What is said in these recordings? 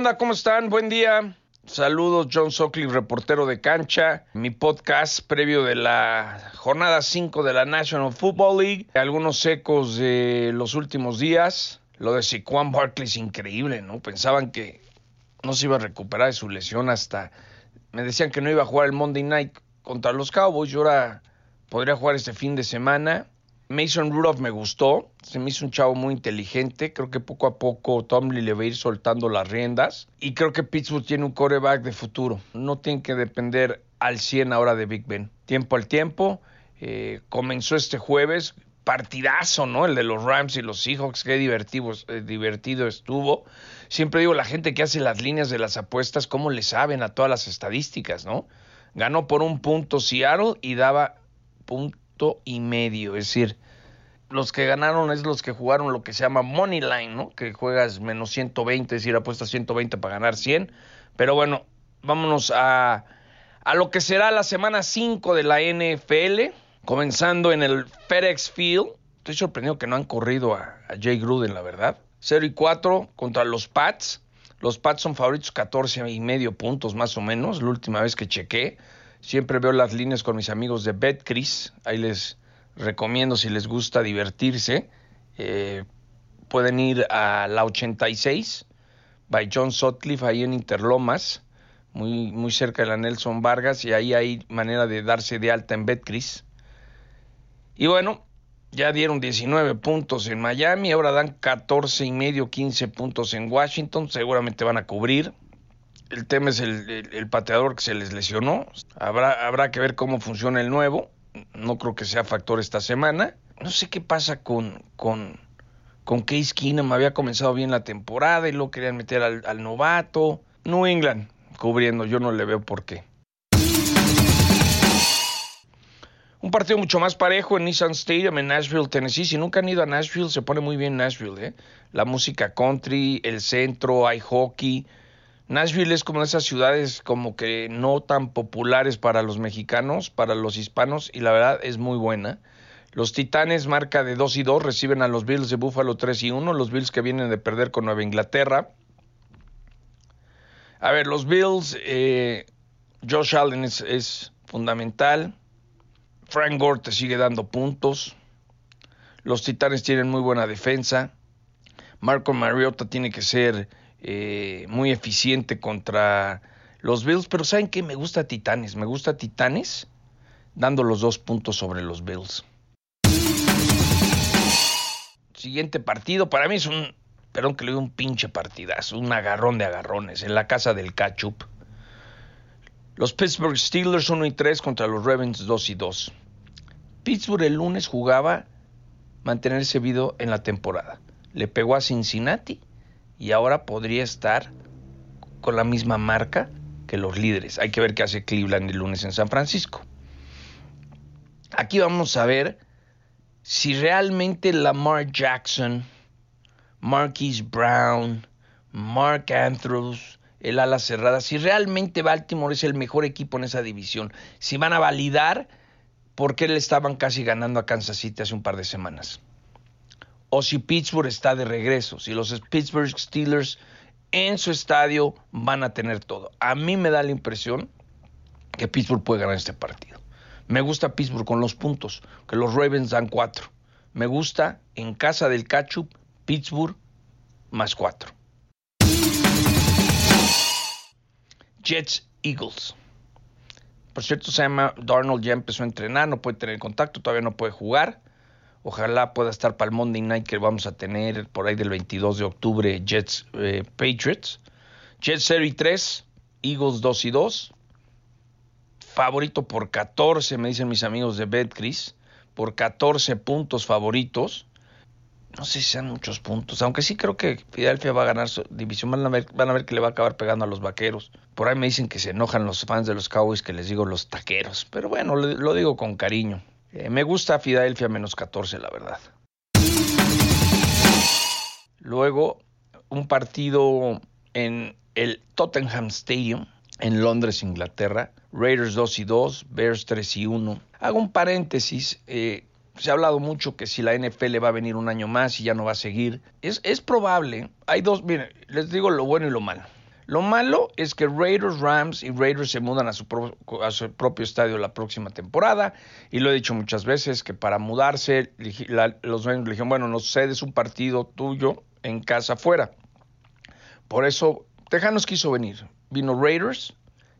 ¿Qué onda? ¿Cómo están? Buen día. Saludos, John Sockley, reportero de cancha. Mi podcast previo de la jornada 5 de la National Football League. Algunos ecos de los últimos días. Lo de Saquon Barkley es increíble, ¿no? Pensaban que no se iba a recuperar de su lesión hasta... Me decían que no iba a jugar el Monday Night contra los Cowboys y ahora podría jugar este fin de semana. Mason Rudolph me gustó, se me hizo un chavo muy inteligente, creo que poco a poco Tomlin le va a ir soltando las riendas y creo que Pittsburgh tiene un coreback de futuro, no tiene que depender al 100 ahora de Big Ben. Tiempo al tiempo, eh, comenzó este jueves, partidazo, ¿no? El de los Rams y los Seahawks, qué divertido, eh, divertido estuvo. Siempre digo, la gente que hace las líneas de las apuestas, ¿cómo le saben a todas las estadísticas, ¿no? Ganó por un punto Seattle y daba punto y medio. Es decir, los que ganaron es los que jugaron lo que se llama Money Line, ¿no? Que juegas menos 120, es decir, apuestas 120 para ganar 100. Pero bueno, vámonos a, a lo que será la semana 5 de la NFL, comenzando en el FedEx Field. Estoy sorprendido que no han corrido a, a Jay Gruden, la verdad. 0 y 4 contra los Pats. Los Pats son favoritos 14 y medio puntos más o menos, la última vez que chequé. Siempre veo las líneas con mis amigos de BetCris. Ahí les recomiendo si les gusta divertirse. Eh, pueden ir a la 86 by John Sutcliffe ahí en Interlomas, muy, muy cerca de la Nelson Vargas, y ahí hay manera de darse de alta en BetCris. Y bueno, ya dieron 19 puntos en Miami, ahora dan 14 y medio, 15 puntos en Washington, seguramente van a cubrir. El tema es el, pateador que se les lesionó. Habrá, habrá que ver cómo funciona el nuevo. No creo que sea factor esta semana. No sé qué pasa con, con, con Case Keenum. Había comenzado bien la temporada y lo querían meter al, al novato. New England cubriendo. Yo no le veo por qué. Un partido mucho más parejo en Nissan Stadium en Nashville, Tennessee. Si nunca han ido a Nashville, se pone muy bien Nashville. ¿eh? La música country, el centro, hay hockey. Nashville es como esas ciudades como que no tan populares para los mexicanos, para los hispanos, y la verdad es muy buena. Los Titanes, marca de 2 y 2, reciben a los Bills de Buffalo 3 y 1, los Bills que vienen de perder con Nueva Inglaterra. A ver, los Bills, eh, Josh Allen es, es, fundamental. Frank Gore te sigue dando puntos. Los Titanes tienen muy buena defensa. Marco Mariota tiene que ser eh, muy eficiente contra los Bills, pero ¿saben qué? Me gusta Titanes, me gusta Titanes dando los dos puntos sobre los Bills. Siguiente partido, para mí es un, perdón que le doy un pinche partidazo, un agarrón de agarrones en la casa del Ketchup. Los Pittsburgh Steelers 1 y 3 contra los Ravens 2 y 2. Pittsburgh el lunes jugaba mantenerse vivo en la temporada. Le pegó a Cincinnati y ahora podría estar con la misma marca que los líderes. Hay que ver qué hace Cleveland el lunes en San Francisco. Aquí vamos a ver si realmente Lamar Jackson, Marquise Brown, Mark Andrews, el ala cerrada, si realmente Baltimore es el mejor equipo en esa división, si van a validar por qué le estaban casi ganando a Kansas City hace un par de semanas o si Pittsburgh está de regreso, si los Pittsburgh Steelers en su estadio van a tener todo. A mí me da la impresión que Pittsburgh puede ganar este partido. Me gusta Pittsburgh con los puntos, que los Ravens dan cuatro. Me gusta en casa del Ketchup, Pittsburgh más cuatro. Jets Eagles. Por cierto, se llama Darnold ya empezó a entrenar, no puede tener contacto, todavía no puede jugar. Ojalá pueda estar para el Monday Night que vamos a tener por ahí del 22 de octubre Jets eh, Patriots. Jets 0 y 3, Eagles 2 y 2. Favorito por 14, me dicen mis amigos de BetCris. Por 14 puntos favoritos. No sé si sean muchos puntos, aunque sí creo que Philadelphia va a ganar su división. Van a ver que le va a acabar pegando a los vaqueros. Por ahí me dicen que se enojan los fans de los Cowboys que les digo los taqueros. Pero bueno, lo digo con cariño. Eh, me gusta Filadelfia menos 14, la verdad. Luego, un partido en el Tottenham Stadium, en Londres, Inglaterra. Raiders 2 y 2, Bears 3 y 1. Hago un paréntesis. Eh, Se ha hablado mucho que si la NFL va a venir un año más y ya no va a seguir. Es, es probable. Hay dos, miren, les digo lo bueno y lo malo. Lo malo es que Raiders, Rams y Raiders se mudan a su, propio estadio la próxima temporada. Y lo he dicho muchas veces que para mudarse, los Raiders le dijeron, bueno, nos cedes un partido tuyo en casa afuera. Por eso Tejanos quiso venir. Vino Raiders,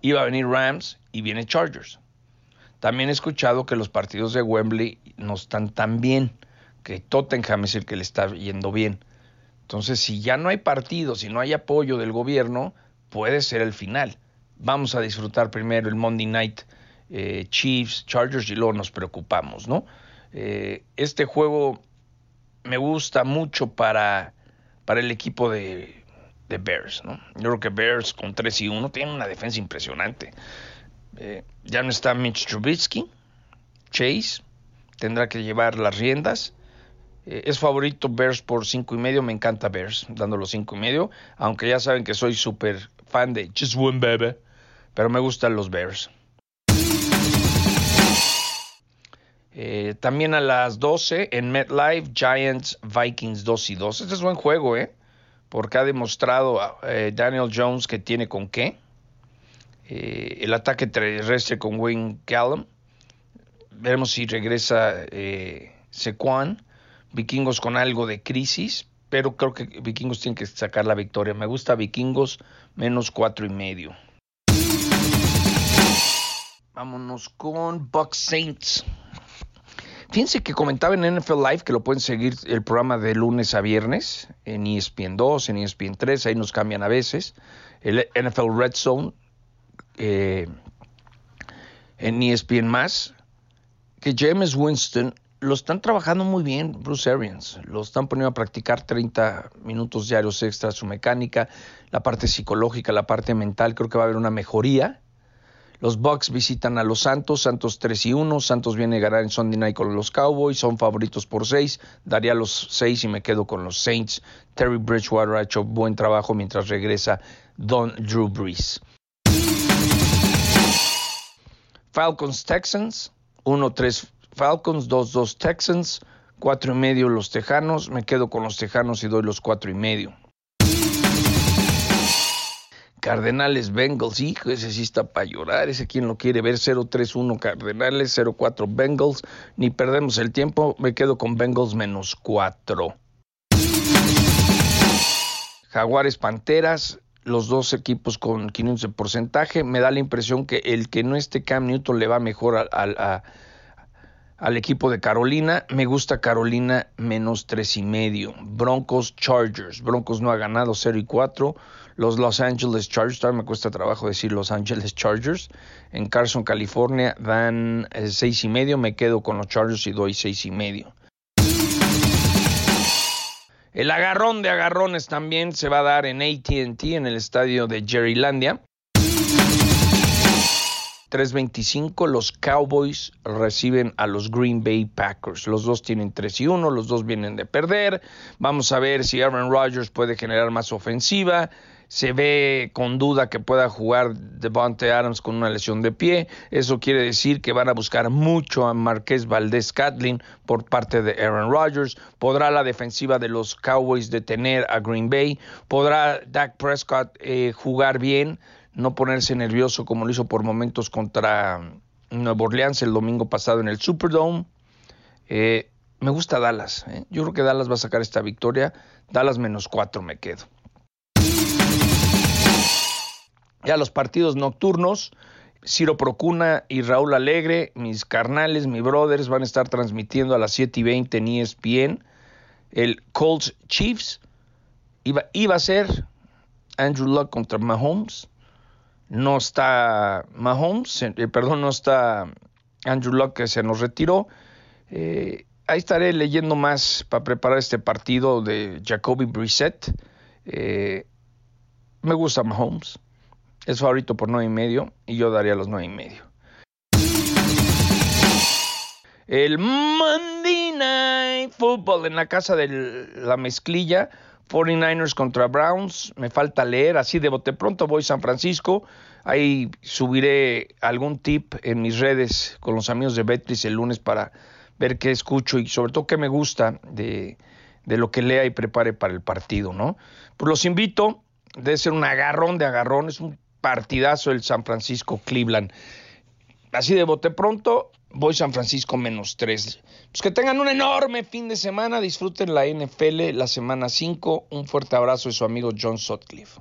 iba a venir Rams y viene Chargers. También he escuchado que los partidos de Wembley no están tan bien, que Tottenham es el que le está yendo bien. Entonces, si ya no hay partidos, si no hay apoyo del gobierno, puede ser el final. Vamos a disfrutar primero el Monday Night eh, Chiefs, Chargers y luego nos preocupamos, ¿no? Eh, este juego me gusta mucho para, para el equipo de, de, Bears, ¿no? Yo creo que Bears con 3 y 1 tiene una defensa impresionante. Eh, ya no está Mitch Trubisky, Chase tendrá que llevar las riendas eh, es favorito Bears por cinco y medio. Me encanta Bears dando los cinco y medio. Aunque ya saben que soy súper fan de Just One Baby. Pero me gustan los Bears. Eh, también a las 12 en MetLife, Giants Vikings 2 y 2. Este es buen juego, ¿eh? Porque ha demostrado eh, Daniel Jones que tiene con qué. el ataque terrestre con Wayne Callum. Veremos si regresa Sequan. Vikingos con algo de crisis, pero creo que Vikingos tienen que sacar la victoria. Me gusta Vikingos menos cuatro y medio. Vámonos con Bucks Saints. Fíjense que comentaba en NFL Live que lo pueden seguir el programa de lunes a viernes en ESPN 2, en ESPN 3, ahí nos cambian a veces. El NFL Red Zone eh, en ESPN más. Que James Winston lo están trabajando muy bien Bruce Arians, lo están poniendo a practicar 30 minutos diarios extra su mecánica, la parte psicológica, la parte mental, creo que va a haber una mejoría. Los Bucks visitan a los Santos, Santos 3 y 1, Santos viene a ganar en Sunday Night con los Cowboys, son favoritos por 6, daría los 6 y me quedo con los Saints. Terry Bridgewater ha hecho buen trabajo mientras regresa Don Drew Brees. Falcons Texans 1-3 Falcons, 2-2 Texans, 4 y medio. Los Tejanos. Me quedo con los Tejanos y doy los 4 y medio. Cardenales Bengals, hijo, ese sí está para llorar, ese quien lo quiere ver, 0-3-1 Cardenales, 0-4 Bengals, ni perdemos el tiempo, me quedo con Bengals menos 4. Jaguares Panteras, los dos equipos con 500 de porcentaje, me da la impresión que el que no esté Cam Newton le va mejor a, a al equipo de Carolina. Me gusta Carolina menos tres y medio. Broncos Chargers. Broncos no ha ganado 0 y 4. Los Los Angeles Chargers, todavía me cuesta trabajo decir Los Angeles Chargers. En Carson, California, dan eh, seis y medio. Me quedo con los Chargers y doy seis y medio. El agarrón de agarrones también se va a dar en ATT, en el estadio de Jerrylandia. 3.25 los Cowboys reciben a los Green Bay Packers. Los dos tienen 3 y 1, los dos vienen de perder. Vamos a ver si Aaron Rodgers puede generar más ofensiva. Se ve con duda que pueda jugar Devontae Adams con una lesión de pie. Eso quiere decir que van a buscar mucho a Marqués Valdés Catlin por parte de Aaron Rodgers. ¿Podrá la defensiva de los Cowboys detener a Green Bay? ¿Podrá Dak Prescott eh, jugar bien? No ponerse nervioso como lo hizo por momentos contra Nueva Orleans el domingo pasado en el Superdome. Eh, me gusta Dallas. ¿eh? Yo creo que Dallas va a sacar esta victoria. Dallas menos cuatro me quedo. Ya los partidos nocturnos. Ciro Procuna y Raúl Alegre, mis carnales, mis brothers, van a estar transmitiendo a las 7 y 20 en ESPN. El Colts Chiefs iba, iba a ser Andrew Luck contra Mahomes no está Mahomes, eh, perdón, no está Andrew Luck que se nos retiró. Eh, ahí estaré leyendo más para preparar este partido de Jacoby Brissett. Eh, me gusta Mahomes, es favorito por nueve y medio y yo daría los nueve y medio. El Monday Night Football en la casa de la mezclilla 49ers contra Browns, me falta leer, así de bote pronto voy a San Francisco, ahí subiré algún tip en mis redes con los amigos de Betris el lunes para, ver qué escucho y sobre todo qué me gusta de, de lo que lea y prepare para el partido, ¿no? Pues los invito, debe ser un agarrón de agarrón, es un partidazo el San Francisco Cleveland. Así de bote pronto, voy San Francisco menos tres. Pues que tengan un enorme fin de semana, disfruten la NFL la semana 5. Un fuerte abrazo de su amigo John Sutcliffe.